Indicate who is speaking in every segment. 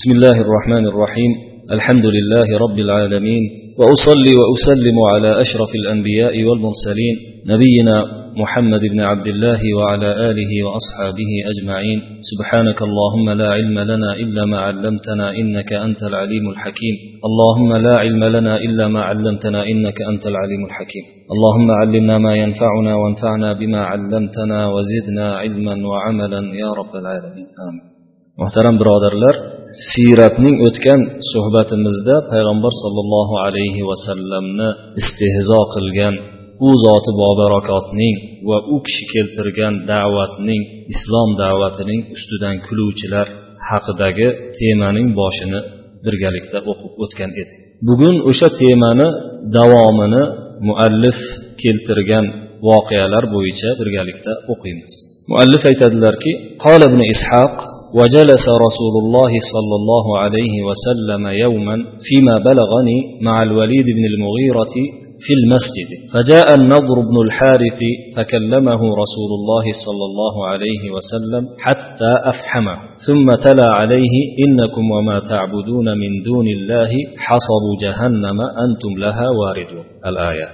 Speaker 1: بسم الله الرحمن الرحيم. الحمد لله رب العالمين. وأصلي وأسلم على أشرف الأنبياء والمرسلين نبينا محمد بن عبد الله وعلى آله وأصحابه أجمعين. سبحانك اللهم لا علم لنا إلا ما علمتنا إنك أنت العليم الحكيم. اللهم لا علم لنا إلا ما علمتنا إنك أنت العليم الحكيم. اللهم علمنا ما ينفعنا وانفعنا بما علمتنا وزدنا علما وعملا يا رب العالمين. آمين. muhtaram birodarlar siyratning o'tgan suhbatimizda payg'ambar sollallohu alayhi vasallamni istehzo qilgan u zoti bobarakotning va u kishi keltirgan da'vatning islom da'vatining ustidan kuluvchilar haqidagi temaning boshini birgalikda o'qib o'tgan edik bugun o'sha temani davomini muallif keltirgan voqealar bo'yicha birgalikda o'qiymiz. Muallif aytadilarki qola ibn ishoq وجلس رسول الله صلى الله عليه وسلم يوما فيما بلغني مع الوليد بن المغيرة في المسجد. فجاء النضر بن الحارث فكلمه رسول الله صلى الله عليه وسلم حتى أفحمه. ثم تلا عليه إنكم وما تعبدون من دون الله حصب جهنم أنتم لها واردون. الآية.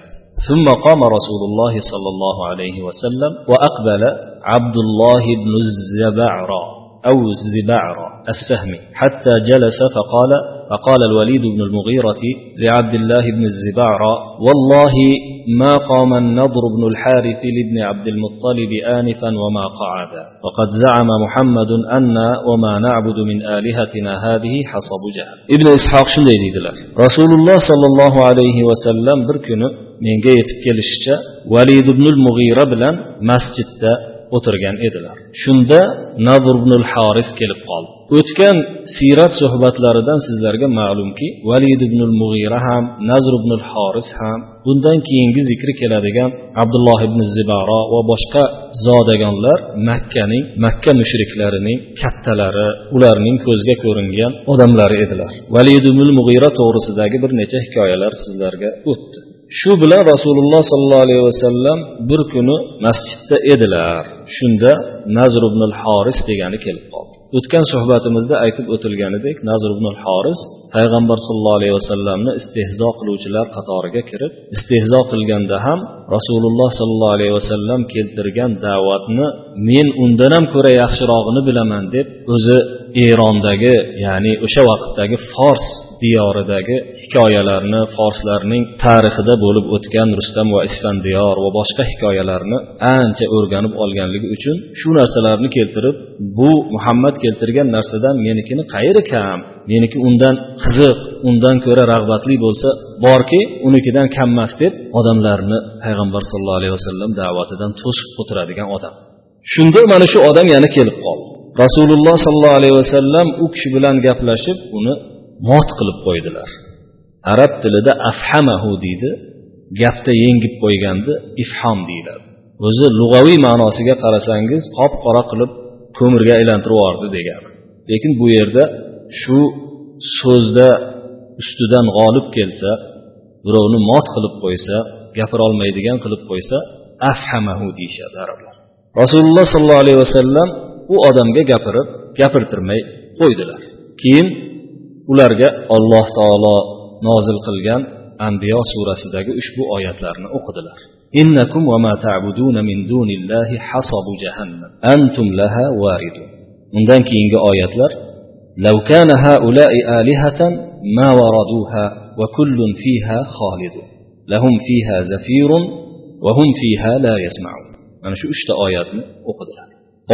Speaker 1: ثم قام رسول الله صلى الله عليه وسلم وأقبل عبد الله بن الزبعرى أو الزبعرى السهمي حتى جلس فقال فقال الوليد بن المغيرة لعبد الله بن الزبعرى والله ما قام النضر بن الحارث لابن عبد المطلب آنفا وما قعد. وقد زعم محمد أن وما نعبد من آلهتنا هذه حصب جهل ابن إسحاق شنو deydilar rasululloh sollallohu alayhi vasallam bir kuni menga yetib kelishicha valid ibnul mug'ira bilan masjidda o'tirgan edilar. Shunda nazr ibnul haris kelib qoldi. O'tgan siyrat suhbatlaridan sizlarga ma'lumki valid ibnul mug'ira ham nazr ibnul horis ham bundan keyingi zikri keladigan abdulloh ibn zibaro va boshqa zodagonlar makkaning makka mushriklarining kattalari ularning ko'zga ko'ringan odamlari edilar. Valid ibnul mug'ira to'g'risidagi bir necha hikoyalar sizlarga o'tdi. Shu bilan rasululloh sollallohu alayhi vasallam bir kuni masjidda edilar. Shunda nazr ibn horis degani kelib qoldi. O'tgan suhbatimizda aytib o'tilganidek nazr ibn horis payg'ambar sollallohu alayhi vasallamni istehzo qiluvchilar qatoriga kirib istehzo qilganda ham rasululloh sollallohu alayhi vasallam keltirgan da'vatni men undan ham ko'ra yaxshirog'ini bilaman deb o'zi erondagi ya'ni o'sha vaqtdagi fors diyoridagi hikoyalarni forslarning tarixida bo'lib o'tgan rustam va isfandiyor va boshqa hikoyalarni ancha o'rganib olganligi uchun shu narsalarni keltirib bu muhammad keltirgan narsadan menikini qayeri kam meniki undan qiziq undan ko'ra rag'batli bo'lsa borki unikidan kammas deb odamlarni payg'ambar sallallohu alayhi vasallam da'vatidan to'sib o'tiradigan odam. Shunda mana shu odam yana kelib qoldi. Rasululloh sollallohu alayhi vasallam u kishi bilan gaplashib uni mot qilib qo'ydilar. Arab tilida afhamahu deydi gapda yengib qo'yganni ifhom deyiladi. O'zi lug'aviy ma'nosiga qarasangiz qop qora qilib ko'mirga aylantirib yubordi degani lekin bu yerda shu so'zda ustidan g'olib kelsa birovni mot qilib qo'ysa gapirolmaydigan qilib qo'ysa afhamahu deyishadi arablar. Rasululloh sollallohu alayhi vasallam u odamga gapirib gapirtirmay qo'ydilar. Keyin ularga alloh taolo nozil qilgan anbiyo surasidagi ushbu oyatlarni o'qidilar إنكم وما تعبدون من دون الله حصب جهنم أنتم لها واردون undan keyingi oyatlar لو كان هؤلاء آلهة ما وردوها وكل فيها خالد لهم فيها زفير وهم فيها لا يسمعون mana shu uchta oyatni o'qidilar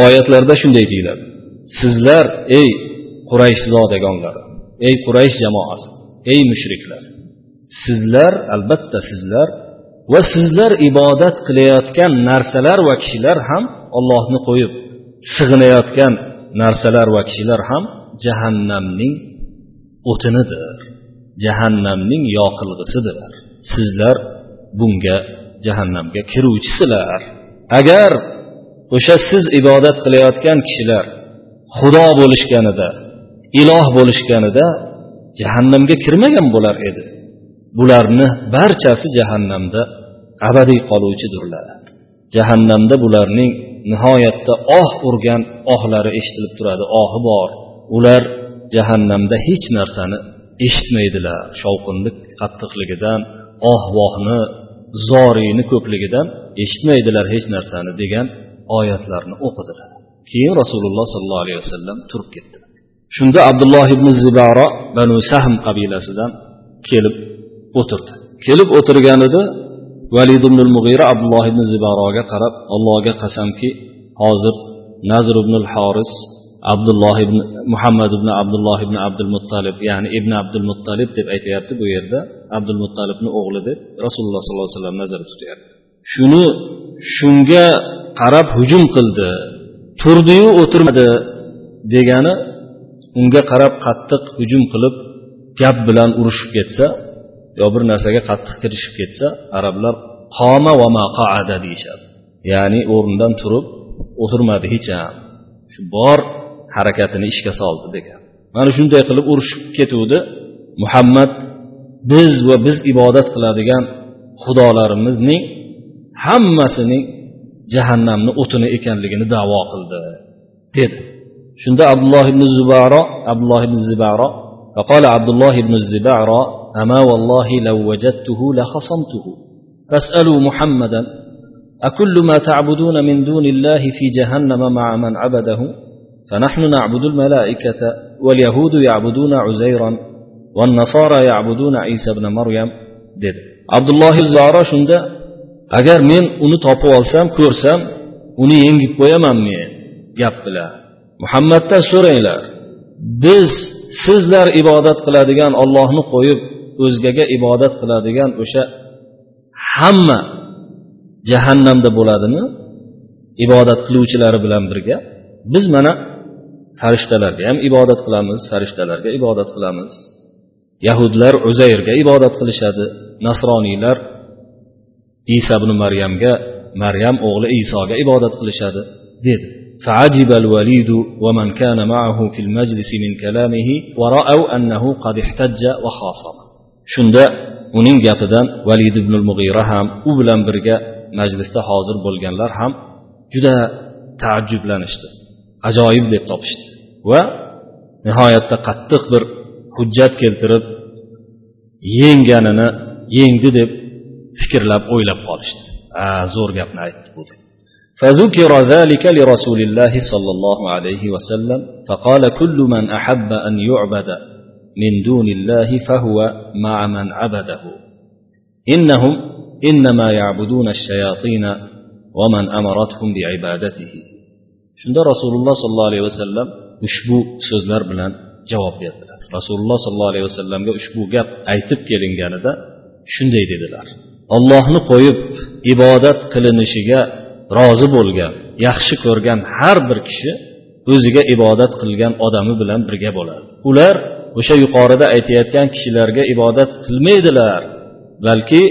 Speaker 1: oyatlarda shunday deyiladi sizlar ey quraysh zodagonlari ey quraysh jamoasi ey mushriklar sizlar albatta sizlar va sizlar ibodat qilayotgan narsalar va kishilar ham ollohni qo'yib sig'inayotgan narsalar va kishilar ham jahannamning o'tinidir jahannamning yoqilg'isidir. Sizlar bunga jahannamga kiruvchisizlar agar o'sha siz ibodat qilayotgan kishilar xudo bo'lishganida iloh bo'lishganida jahannamga kirmagan bo'lar edi. Bularni barchasi jahannamda abadiy qoluvchidirlar. Jahannamda bularning nihoyatda oh urgan ohlari eshitilib turadi ohi bor. Ular jahannamda hech narsani eshitmaydilar. Shovqinni qattiqligidan oh vohni zoriyni ko'pligidan eshitmaydilar hech narsani degan oyatlarni o'qidilar. Keyin rasululloh sollallohu alayhi vasallam turib ketdilar shunda abdulloh ibn zibaro banu sahm qabilasidan kelib o'tirdi. Kelib o'tirganida valid ibn mug'ira abdulloh ibn zibaroga qarab allohga qasamki hozir nazr ibn horis abdulloh ibn muhammad ibn abdulloh ibn abdul muttalib ya'ni ibn abdul muttalib deb aytyapti bu yerda. Abdul muttalibni o'g'li deb rasululloh sollallohu alayhi vasallam nazarda tutyapti. Shuni shunga qarab hujum qildi. Turdiyu o'tirmadi degani unga qarab qattiq hujum qilib gap bilan urushib ketsa yo bir narsaga qattiq kirishib ketsa arablar qoma va maqaada deyishadi. Ya'ni o'rnidan turib o'tirmadi hech ham. Shu bor harakatini ishga soldi degan. Mana shunday qilib urushib ketuvdi. Muhammad biz va biz ibodat qiladigan xudolarimizning hammasining jahannamni o'tini ekanligini davo qildi dedi. Shunda abdulloh ibn zubaro abdulloh ibn zibaro فقال عبد الله بن الزبعرى أما والله لو وجدته لخصمته. فاسألوا محمدا أكل ما تعبدون من دون الله في جهنم مع من عبده؟ فنحن نعبد الملائكة واليهود يعبدون عزيرا والنصارى يعبدون عيسى بن مريم. dedi abdulloh zaro shunda agar men uni topib olsam ko'rsam uni yengib qo'yaman men gap bilan muhammaddan so'ranglar. Biz sizlar ibodat qiladigan ollohni qo'yib o'zgaga ibodat qiladigan o'sha hamma jahannamda bo'ladimi? Ibodat qiluvchilari bilan birga. Biz mana farishtalarga ham ibodat qilamiz farishtalarga ibodat qilamiz. Yahudlar uzayrga ibodat qilishadi nasroniylar iso ibn maryamga maryam o'g'li isoga ibodat qilishadi dedi. فعجب الوليد ومن كان معه في المجلس من كلامه ورأوا أنه قد احتج وخاصم shunda uning gapidan valid ibn mug'ira ham u bilan birga majlisda hozir bo'lganlar ham juda taajjublanishdi ajoyib deb topishdi va nihoyatda qattiq bir hujjat keltirib yengganini yengdi deb fikrlab o'ylab qolishdi a zo'r gapni aytdi bu deb فذكر ذلك لرسول الله صلى الله عليه وسلم فقال كل من احب ان يعبد من دون الله فهو مع من عبده انهم انما يعبدون الشياطين ومن امرتهم بعبادته shunda rasululloh sollallohu alayhi vasallam ushbu so'zlar bilan javob berdilar rasululloh sollallohu alayhi vasallamga ushbu gap aytib kelinganida shunday dedilar ollohni qo'yib ibodat qilinishiga rozi bo'lgan yaxshi ko'rgan har bir kishi o'ziga ibodat qilgan odami bilan birga bo'ladi. Ular o'sha yuqorida aytayotgan kishilarga ibodat qilmaydilar balki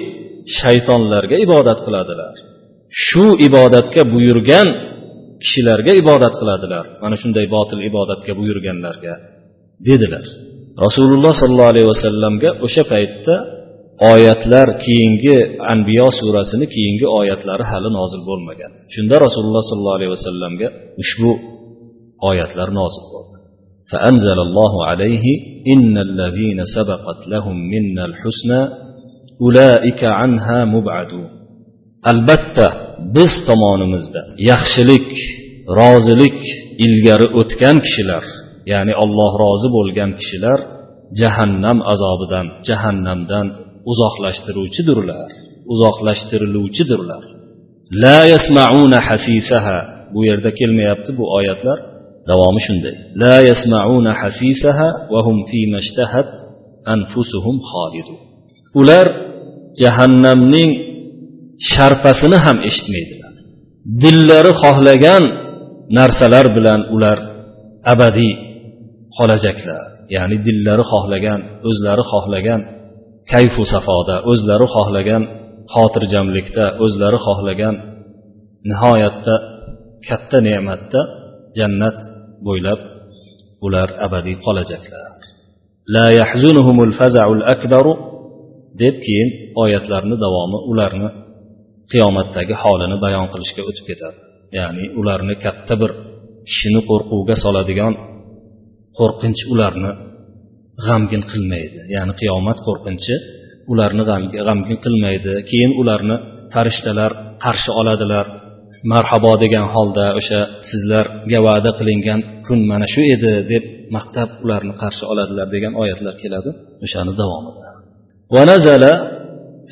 Speaker 1: shaytonlarga ibodat qiladilar. Shu ibodatga buyurgan kishilarga ibodat qiladilar. Mana shunday botil ibodatga buyurganlarga dedilar. Rasululloh sollallohu alayhi vasallamga o'sha paytda oyatlar keyingi anbiyo surasini keyingi oyatlari hali nozil bo'lmagan shunda rasululloh sollallohu alayhi vasallamga ushbu oyatlar nozil bo'ldi فأنزل الله عليه إن الذين سبقت لهم منا الحسنى أولئك عنها مبعدون albatta biz tomonimizda yaxshilik rozilik ilgari o'tgan kishilar ya'ni olloh rozi bo'lgan kishilar jahannam azobidan jahannamdan uzoqlashtiruvchidirlar. Uzoqlashtiriluvchidirlar. La yasmauna hasisaha. Bu yerda kelmayapti bu oyatlar. Davomi shunday. La yasmauna hasisaha va hum fi mashtahat anfusuhum xolidu ular jahannamning sharpasini ham eshitmaydilar. Dillari xohlagan narsalar bilan ular abadiy qolajaklar ya'ni dillari xohlagan o'zlari xohlagan kayfu safoda o'zlari xohlagan xotirjamlikda o'zlari xohlagan nihoyatda katta ne'matda jannat bo'ylab ular abadiy qolajaklar la yahzunuhumul faza'ul akbaru deb keyin oyatlarni davomi ularni qiyomatdagi holini bayon qilishga o'tib ketadi. Ya'ni ularni katta bir kishini qo'rquvga soladigan qo'rqinch ularni g'amgin qilmaydi ya'ni qiyomat qo'rqinchi ularni g'amgin qilmaydi keyin ularni farishtalar qarshi oladilar marhabo degan holda o'sha sizlarga va'da qilingan kun mana shu edi deb maqtab ularni qarshi oladilar degan oyatlar keladi o'shani davomida ونزل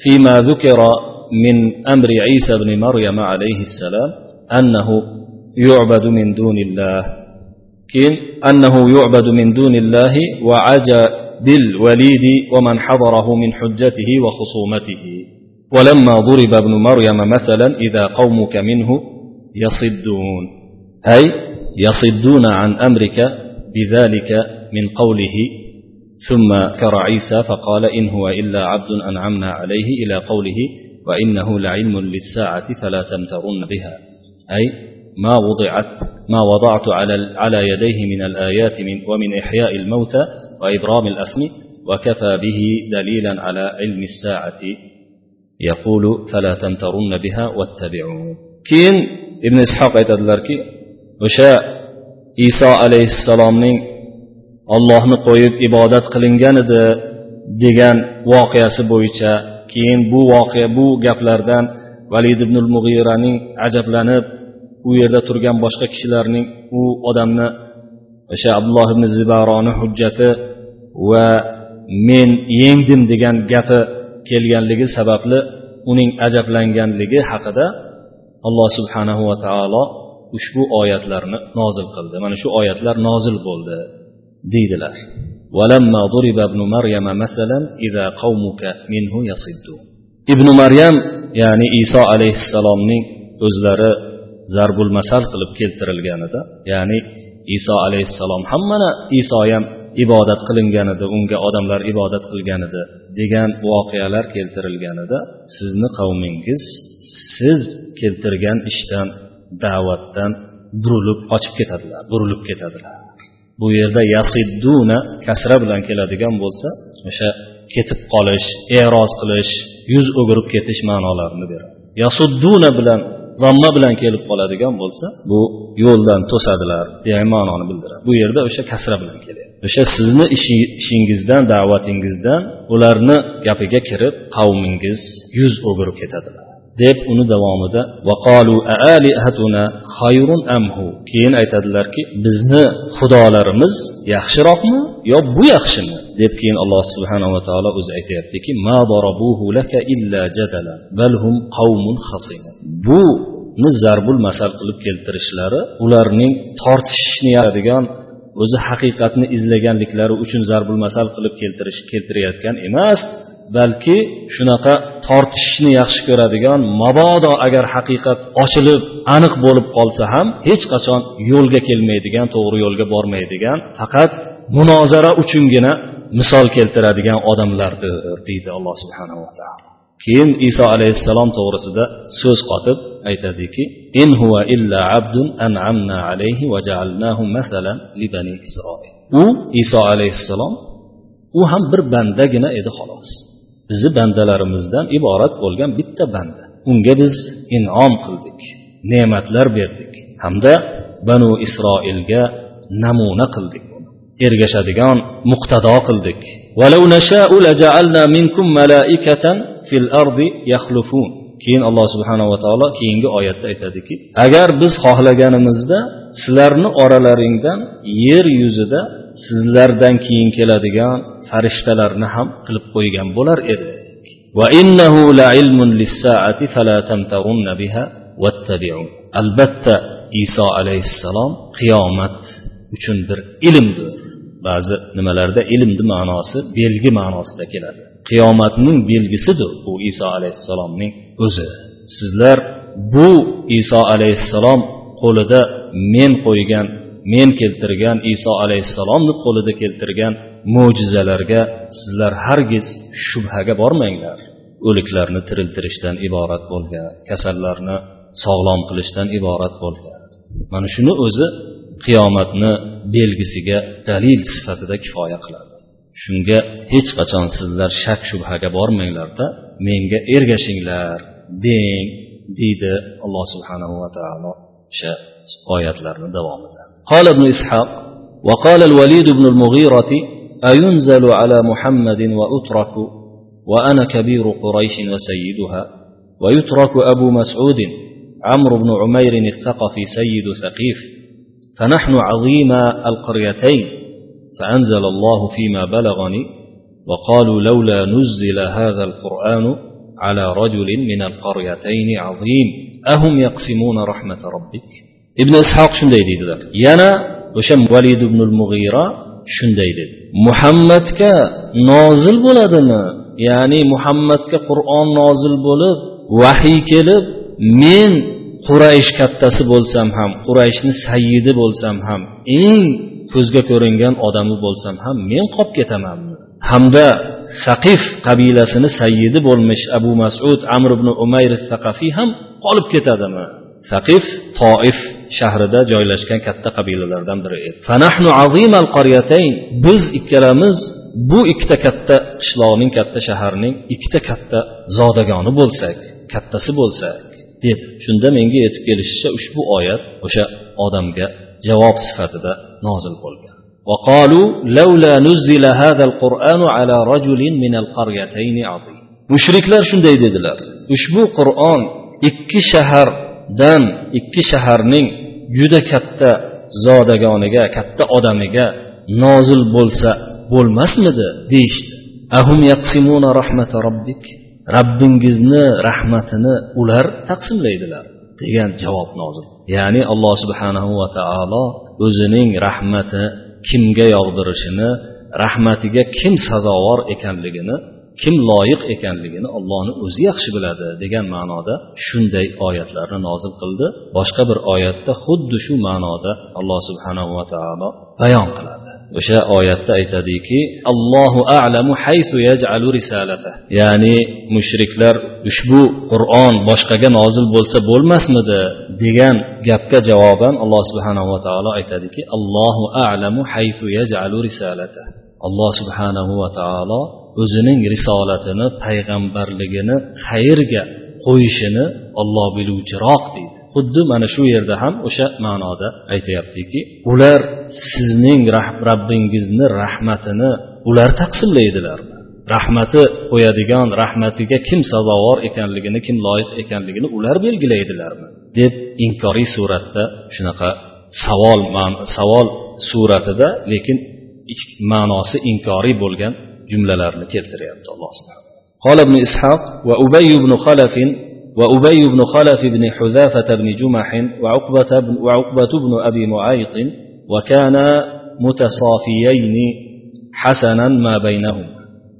Speaker 1: فيما ذكر من أمر عيسى بن مريم عليه السلام أنه يعبد من دون الله كين أنه يعبد من دون الله وعجى بالوليد ومن حضره من حجته وخصومته. ولما ضرب ابن مريم مثلا إذا قومك منه يصدون. أي يصدون عن أمرك بذلك من قوله. ثم كر عيسى فقال إن هو إلا عبد أنعمنا عليه إلى قوله وإنه لعلم للساعة فلا تمترن بها. أي ما وضعت ما وضعت على على يديه من الآيات من ومن إحياء الموتى وإبرام الأسم وكفى به دليلا على علم الساعة يقول فلا تمترن بها واتبعون كين ابن إسحاق aytadilarki o'sha iso alayhissalomning ollohni qo'yib ibodat qilingan edi degan voqeasi bo'yicha keyin bu voqea bu gaplardan valid ibn mug'iraning ajablanib u yerda turgan boshqa kishilarning u odamni o'sha abdulloh ibn zibaroni hujjati va men yengdim degan gapi kelganligi sababli uning ajablanganligi haqida alloh subhanahu va taolo ushbu oyatlarni nozil qildi mana shu oyatlar nozil bo'ldi deydilar ولما ضرب ابن مريم مثلا إذا قومك منه يصدون ibn maryam ya'ni iso alayhissalomning o'zlari zarbul masal qilib keltirilganida ya'ni iso alayhissalom ham mana iso ham ibodat qilingan edi unga odamlar ibodat qilgan edi degan voqealar keltirilganida sizni qavmingiz siz keltirgan ishdan da'vatdan burilib qochib ketadilar burilib ketadilar. Bu yerda yasidduna kasra bilan keladigan bo'lsa o'sha ketib qolish e'roz qilish yuz o'girib ketish ma'nolarini beradi. Yasudduna bilan zamma bilan kelib qoladigan bo'lsa bu yo'ldan to'sadilar degan ma'noni bildiradi. Bu yerda o'sha kasra bilan kelyapti o'sha sizni ishingizdan da'vatingizdan ularni gapiga kirib qavmingiz yuz o'girib ketadilar. Deb uni davomida keyin aytadilarki bizni xudolarimiz yaxshiroqmi yo bu yaxshimi? deb keyin alloh subhanava taolo o'zi aytyaptiki buni zarbul masal qilib keltirishlari ularning tortishishni yaradigan o'zi haqiqatni izlaganliklari uchun zarbul masal qilib keltirish keltirayotgan emas. Balki shunaqa tortishishni yaxshi ko'radigan mabodo agar haqiqat ochilib aniq bo'lib qolsa ham hech qachon yo'lga kelmaydigan to'g'ri yo'lga bormaydigan faqat munozara uchungina misol keltiradigan odamlardir deydi alloh subhanava taolo. Keyin iso alayhissalom to'g'risida so'z qotib aytadiki in huva illa abdun an'amna alayhi va ja'alnahu masalan li bani isroil u iso alayhissalom u ham bir bandagina edi xolos. Bizni bandalarimizdan iborat bo'lgan bitta banda. Unga biz inom qildik ne'matlar berdik. Hamda banu isroilga namuna qildik. Ergashadigan muqtado qildik. Keyin alloh subhanava taolo keyingi oyatda aytadiki agar biz xohlaganimizda sizlarni oralaringdan yer yuzida sizlardan keyin keladigan farishtalarni ham qilib qo'ygan bo'lar edik albatta iso alayhissalom qiyomat uchun bir ilmdir. Ba'zi nimalarda ilmni ma'nosi belgi ma'nosida keladi. Qiyomatning belgisidir bu iso alayhissalomning o'zi. Sizlar bu iso alayhissalom qo'lida men qo'ygan men keltirgan iso alayhissalomni qo'lida keltirgan mo'jizalarga sizlar hargiz shubhaga bormanglar. O'liklarni tiriltirishdan iborat bo'lgan kasallarni sog'lom qilishdan iborat bo'lgan. Mana shuni o'zi qiyomatni belgisiga dalil sifatida kifoya qiladi. Shunga hech qachon sizlar shak shubhaga bormanglarda menga ergashinglar deng deydi alloh subhanahu va taolo o'sha oyatlarni davomida. قال ابن إسحاق وقال الوليد بن المغيرة أينزل على محمد وأترك وأنا كبير قريش وسيدها ويترك أبو مسعود عمرو بن عمير الثقفي سيد ثقيف فنحن عظيم القريتين فأنزل الله فيما بلغني وقالوا لولا نزل هذا القرآن على رجل من القريتين عظيم أهم يقسمون رحمة ربك؟ ibn ishoq shunday deydilar. Yana o'sha valid ibn mug'iro shunday dedi. Muhammadga nozil bo'ladimi? Ya'ni muhammadga qur'on nozil bo'lib vahiy kelib men quraysh kattasi bo'lsam ham qurayshni sayyidi bo'lsam ham eng ko'zga ko'ringan odami bo'lsam ham men qolib ketamanmi hamda saqif qabilasini sayyidi bo'lmish abu masud amr ibn umayr saqafiy ham qolib ketadimi? Saqif toif shahrida joylashgan katta qabilalardan biri edi fanahnu azimal qaryatayn biz ikkalamiz bu ikkita katta qishloqning katta shaharning ikkita katta zodagoni bo'lsak kattasi bo'lsak dedi shunda menga yetib kelishicha ushbu oyat o'sha odamga javob sifatida nozil bo'lgan وقالوا لولا نزل هذا القرآن على رجل من القريتين عظيم mushriklar shunday dedilar ushbu qur'on ikki shahardan ikki shaharning juda katta zodagoniga katta odamiga nozil bo'lsa bo'lmasmidi deyishdi. Ahum yaqsimuna rahmata robbik rabbingizni rahmatini ular taqsimlaydilar degan javob nozil. Ya'ni alloh subhanahu va taolo o'zining rahmati kimga yog'dirishini rahmatiga kim sazovor ekanligini kim loyiq ekanligini ollohni o'zi yaxshi biladi degan ma'noda shunday oyatlarni nozil qildi. Boshqa bir oyatda xuddi shu ma'noda alloh subhanahu va taolo bayon qiladi. O'sha oyatda aytadiki allohu alamu haysu yaj'alu risalata ya'ni mushriklar ushbu qur'on boshqaga nozil bo'lsa bo'lmasmidi degan gapga javoban alloh subhanahu va taolo aytadiki allohu alamu haysu yaj'alu risalata alloh subhanahu va taolo o'zining risolatini payg'ambarligini qayerga qo'yishini olloh biluvchiroq deydi. Xuddi mana shu yerda ham o'sha ma'noda aytyaptiki ular sizning rabbingizni rahmatini ular taqsimlaydilar rahmati qo'yadigan rahmatiga kim sazovor ekanligini kim loyiq ekanligini ular belgilaydilarmi deb inkoriy suratda shunaqa savol savol suratida lekin ma'nosi inkoriy bo'lgan jumlalarni keltiryapti alloh subhanahu قال ابن إسحاق وأبي بن خلف وأبي بن خلف بن حذافة بن جمح وعقبة بن, وعقبة بن أبي معيط وكانا متصافيين حسنا ما بينهم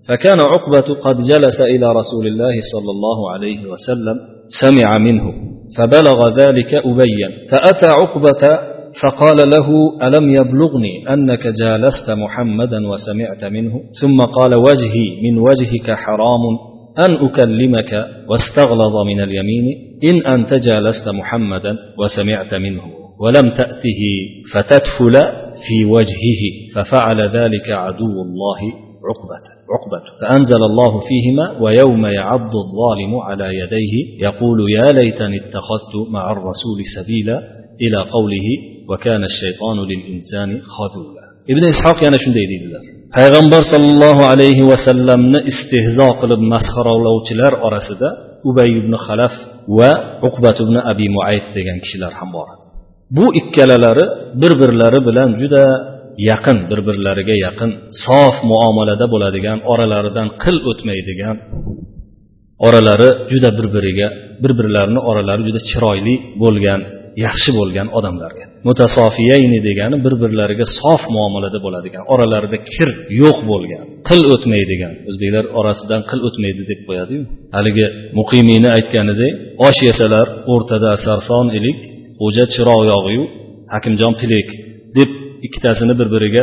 Speaker 1: فكان عقبة قد جلس إلى رسول الله صلى الله عليه وسلم سمع منه فبلغ ذلك أبيا فأتى عقبة فقال له ألم يبلغني أنك جالست محمدا وسمعت منه؟ ثم قال وجهي من وجهك حرام أن أكلمك واستغلظ من اليمين إن أنت جالست محمدا وسمعت منه ولم تأته فتدفل في وجهه ففعل ذلك عدو الله عقبة عقبة. فأنزل الله فيهما ويوم يعض الظالم على يديه يقول يا ليتني اتخذت مع الرسول سبيلا إلى قوله ibn ishoq yana shunday deydilar. Payg'ambar sollallohu alayhi vasallamni istehzo qilib masxarolovchilar orasida ubay ibn xalaf va uqbat ibn abi muayd degan kishilar ham bor edi. Bu ikkalalari bir birlari bilan juda yaqin bir birlariga yaqin sof muomalada bo'ladigan oralaridan qil o'tmaydigan oralari juda bir biriga bir birlarini oralari juda chiroyli bo'lgan yaxshi bo'lgan odamlarga mutasofiyayni degani bir birlariga sof muomalada bo'ladigan oralarida kir yo'q bo'lgan qil o'tmaydigan. O'zbeklar orasidan qil o'tmaydi deb qo'yadiyu. Haligi muqimiyni aytganidek osh yesalar o'rtada sarson ilik xo'ja chiroq yog'iyu hakimjon pilek deb ikkitasini bir biriga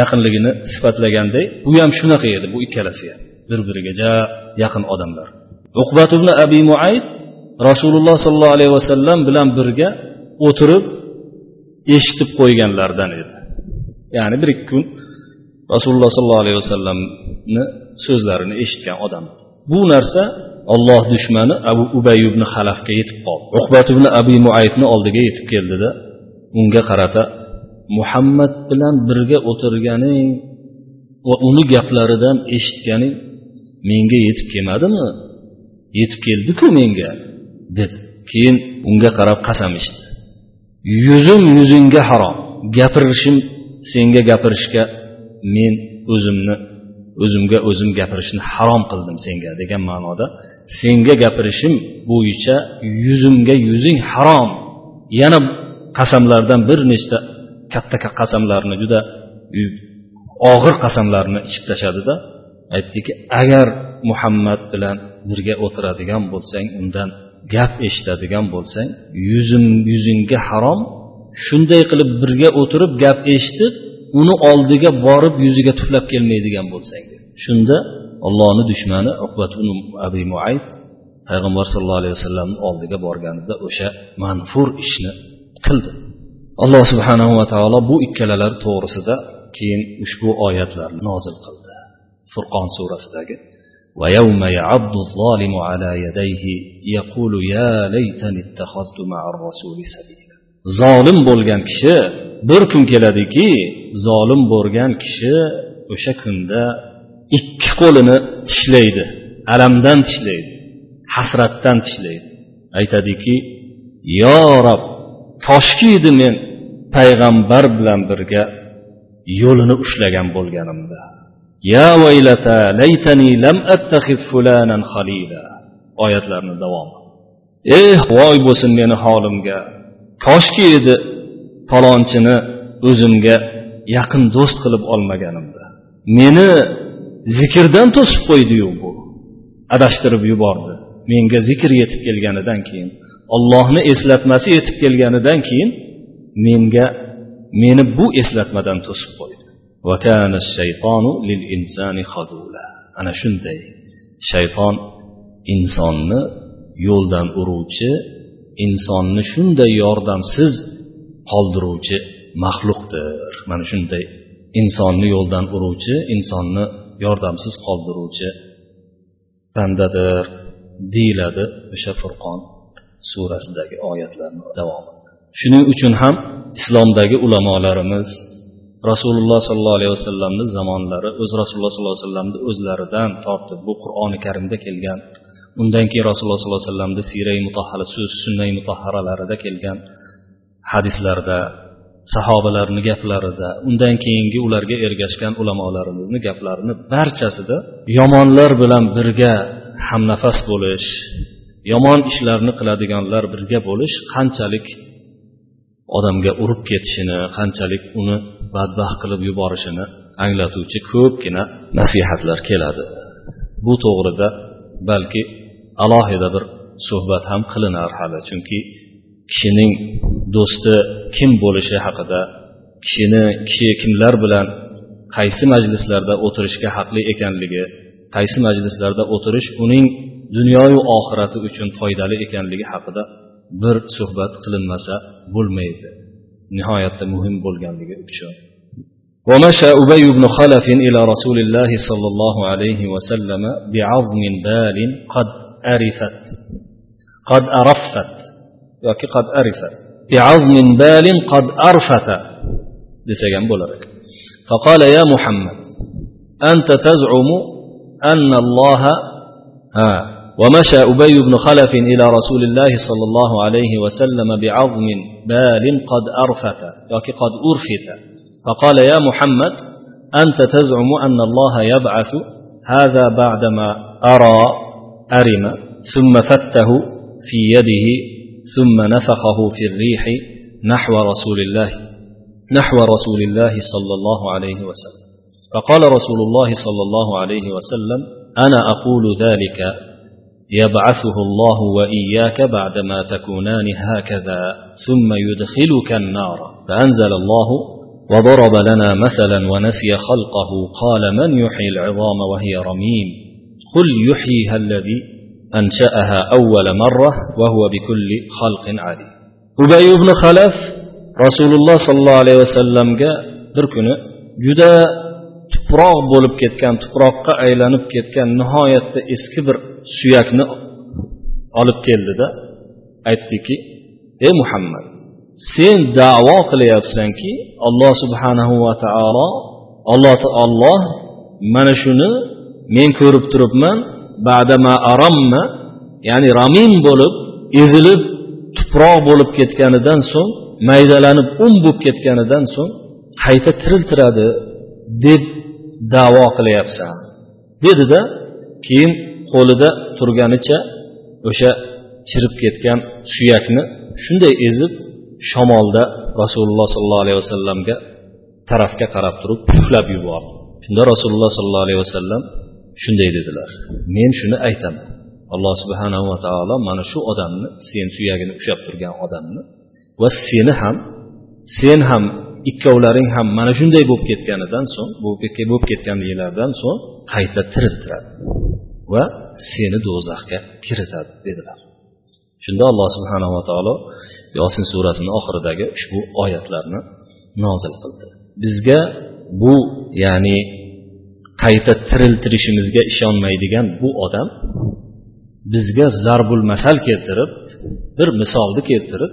Speaker 1: yaqinligini sifatlaganday bu ham shunaqa edi bu ikkalasi ham bir biriga ja yaqin odamlar. Uqbat ibn abi muayd rasululloh sollallohu alayhi vasallam bilan birga o'tirib eshitib qo'yganlardan edi. Ya'ni bir ikki kun rasululloh sollallohu alayhi vasallamni so'zlarini eshitgan odam. Bu narsa olloh dushmani abu ubay ibn halafga yetib qoldi. Uqbat ibn abi muaytni oldiga yetib keldida unga qarata muhammad bilan birga o'tirganing va uni gaplaridan eshitganing menga yetib kelmadimi? Yetib keldiku menga. Dedi. Keyin unga qarab qasam ichdi. Yuzim yuzingga harom. Gapirishim senga gapirishga men o'zimni o'zimga o'zim gapirishni harom qildim senga degan ma'noda. Senga gapirishim bo'yicha yuzimga yuzing harom. Yana qasamlardan bir nechta katta qasamlarni juda og'ir qasamlarni ichib tashladida. Aytdiki agar muhammad bilan birga o'tiradigan bo'lsang undan gap eshitadigan bo'lsang yuzim yuzingga harom shunday qilib birga o'tirib gap eshitib uni oldiga borib yuziga tuflab kelmaydigan bo'lsang. Shunda ollohni dushmani abi muayt payg'ambar sallallohu alayhi vasallamni oldiga borganida o'sha manfur ishni qildi. Alloh subhanahu va taolo bu ikkalalar to'g'risida keyin ushbu oyatlarni nozil qildi. Furqon surasidagi ويوم يعض الظالم على يديه يقول يا ليتني اتخذت مع الرسول سبيلا zolim bo'lgan kishi bir kun keladiki zolim bo'lgan kishi o'sha kunda ikki qo'lini tishlaydi alamdan tishlaydi hasratdan tishlaydi aytadiki yo rob koshki edi men payg'ambar bilan birga yo'lini ushlagan bo'lganimda ya vaylata laytani lam attaxiz fulanan xalila oyatlarni davomi eh voy bo'lsin meni holimga. Koshki edi palonchini o'zimga yaqin do'st qilib olmaganimda. Meni zikrdan to'sib qo'ydiyu bu. Adashtirib yubordi. Menga zikr yetib kelganidan keyin ollohni eslatmasi yetib kelganidan keyin menga meni bu eslatmadan to'sib qo'ydi. Ana shunday shayton insonni yo'ldan uruvchi insonni shunday yordamsiz qoldiruvchi maxluqdir mana shunday insonni yo'ldan uruvchi insonni yordamsiz qoldiruvchi bandadir deyiladi o'sha furqon surasidagi oyatlarni davomida shuning uchun ham islomdagi ulamolarimiz rasululloh sollallohu alayhi vasallamni zamonlari o'z rasululloh sollallohu alayhi vasallamni o'zlaridan tortib bu qur'oni karimda kelgan undan keyin rasululloh sollallohu alayhi vasallamni siray mutahhara sunnay mutahharalarida kelgan hadislarda sahobalarni gaplarida undan keyingi ularga ergashgan ulamolarimizni gaplarini barchasida yomonlar bilan birga hamnafas bo'lish yomon ishlarni qiladiganlar birga bo'lish qanchalik odamga urib ketishini qanchalik uni badbaxt qilib yuborishini anglatuvchi ko'pgina nasihatlar keladi. Bu to'g'rida balki alohida bir suhbat ham qilinar hali chunki kishining do'sti kim bo'lishi haqida kishini kishi kimlar bilan qaysi majlislarda o'tirishga haqli ekanligi qaysi majlislarda o'tirish uning dunyoyu oxirati uchun foydali ekanligi haqida bir suhbat qilinmasa bo'lmaydi. Nihoyatda muhim bo'lganligi uchun ومشى أبي بن خلف إلى رسول الله صلى الله عليه وسلم بعظم بال قد أرفت قد أرفت yoki qad arifat. بعظم بال قد أرفت فقال يا محمد أنت تزعم أن الله ها ومشى أبي بن خلف إلى رسول الله صلى الله عليه وسلم بعظم بال قد أرفت قد أرفت. فقال يا محمد أنت تزعم أن الله يبعث؟ هذا بعدما أرى أرم ثم فته في يده ثم نفخه في الريح نحو رسول الله نحو رسول الله صلى الله عليه وسلم. فقال رسول الله صلى الله عليه وسلم أنا أقول ذلك يبعثه الله وإياك بعدما تكونان هكذا ثم يدخلك النار. فأنزل الله وضرب لنا مثلا ونسي خلقه قال من يحيي العظام وهي رميم؟ قل يحييها الذي أنشأها أول مرة وهو بكل خلق عليم. أبي بن خلف رسول الله صلى الله عليه وسلم bir kuni juda tuproq bo'lib ketgan tuproqqa aylanib ketgan nihoyatda eski bir suyakni olib keldida aytdiki ey muhammad sen davo qilyapsanki alloh subhanahu va taolo alloh taolloh mana shuni men ko'rib turibman badama aramma ya'ni ramin bo'lib ezilib tuproq bo'lib ketganidan so'ng maydalanib un bo'lib ketganidan so'ng qayta tiriltiradi deb davo qilyapsan dedida keyin qo'lida turganicha o'sha chirib ketgan suyakni shunday ezib shamolda rasululloh sollallohu alayhi vasallamga tarafga qarab turib puflab yubordi. Shunda rasululloh sollallohu alayhi vasallam shunday dedilar men shuni aytaman. Alloh subhanahu va taolo mana shu odamni sen suyagini ushlab turgan odamni va seni ham sen ham ikkovlaring ham mana shunday bo'lib ketganidan so'ng bo'lib ketganliklaridan so'ng qayta tiriltiradi va seni do'zaxga kiritadi dedilar. Shunda alloh subhanava taolo yosin surasini oxiridagi ushbu oyatlarni nozil qildi. Bizga bu ya'ni qayta tiriltirishimizga ishonmaydigan bu odam bizga zarbul masal keltirib bir misolni keltirib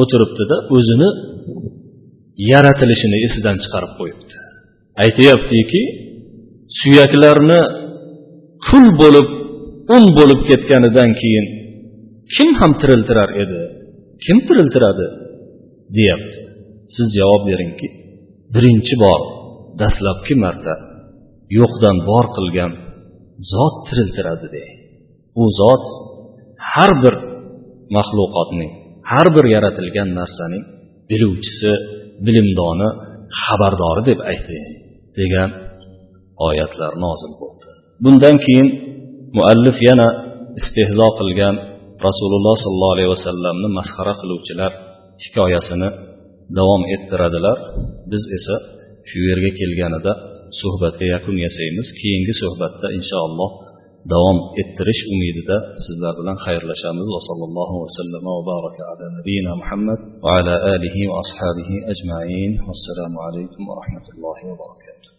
Speaker 1: o'tiribdida o'zini yaratilishini esidan chiqarib qo'yibdi. Aytyaptiki suyaklarni kul bo'lib un bo'lib ketganidan keyin kim ham tiriltirar edi? Kim tiriltiradi? Deyapti. Siz javob beringki birinchi bor dastlabki marta yo'qdan bor qilgan zot tiriltiradi de u zot har bir maxluqotning har bir yaratilgan narsaning biluvchisi bilimdoni xabardori deb aytdi degan oyatlar nozil bo'ldi. Bundan keyin muallif yana istehzo qilgan rasululloh sollallohu alayhi vasallamni masxara qiluvchilar hikoyasini davom ettiradilar. Biz esa shu yerga kelganida suhbatga yakun yasaymiz keyingi suhbatda inshaalloh davom ettirish umidida sizlar bilan xayrlashamiz. Va sallallohu vasallam va baraka ala nabiyina muhammad va ala alihi va ashabihi ajmain. Vassalomu alaykum va rahmatullohi va barakatuh.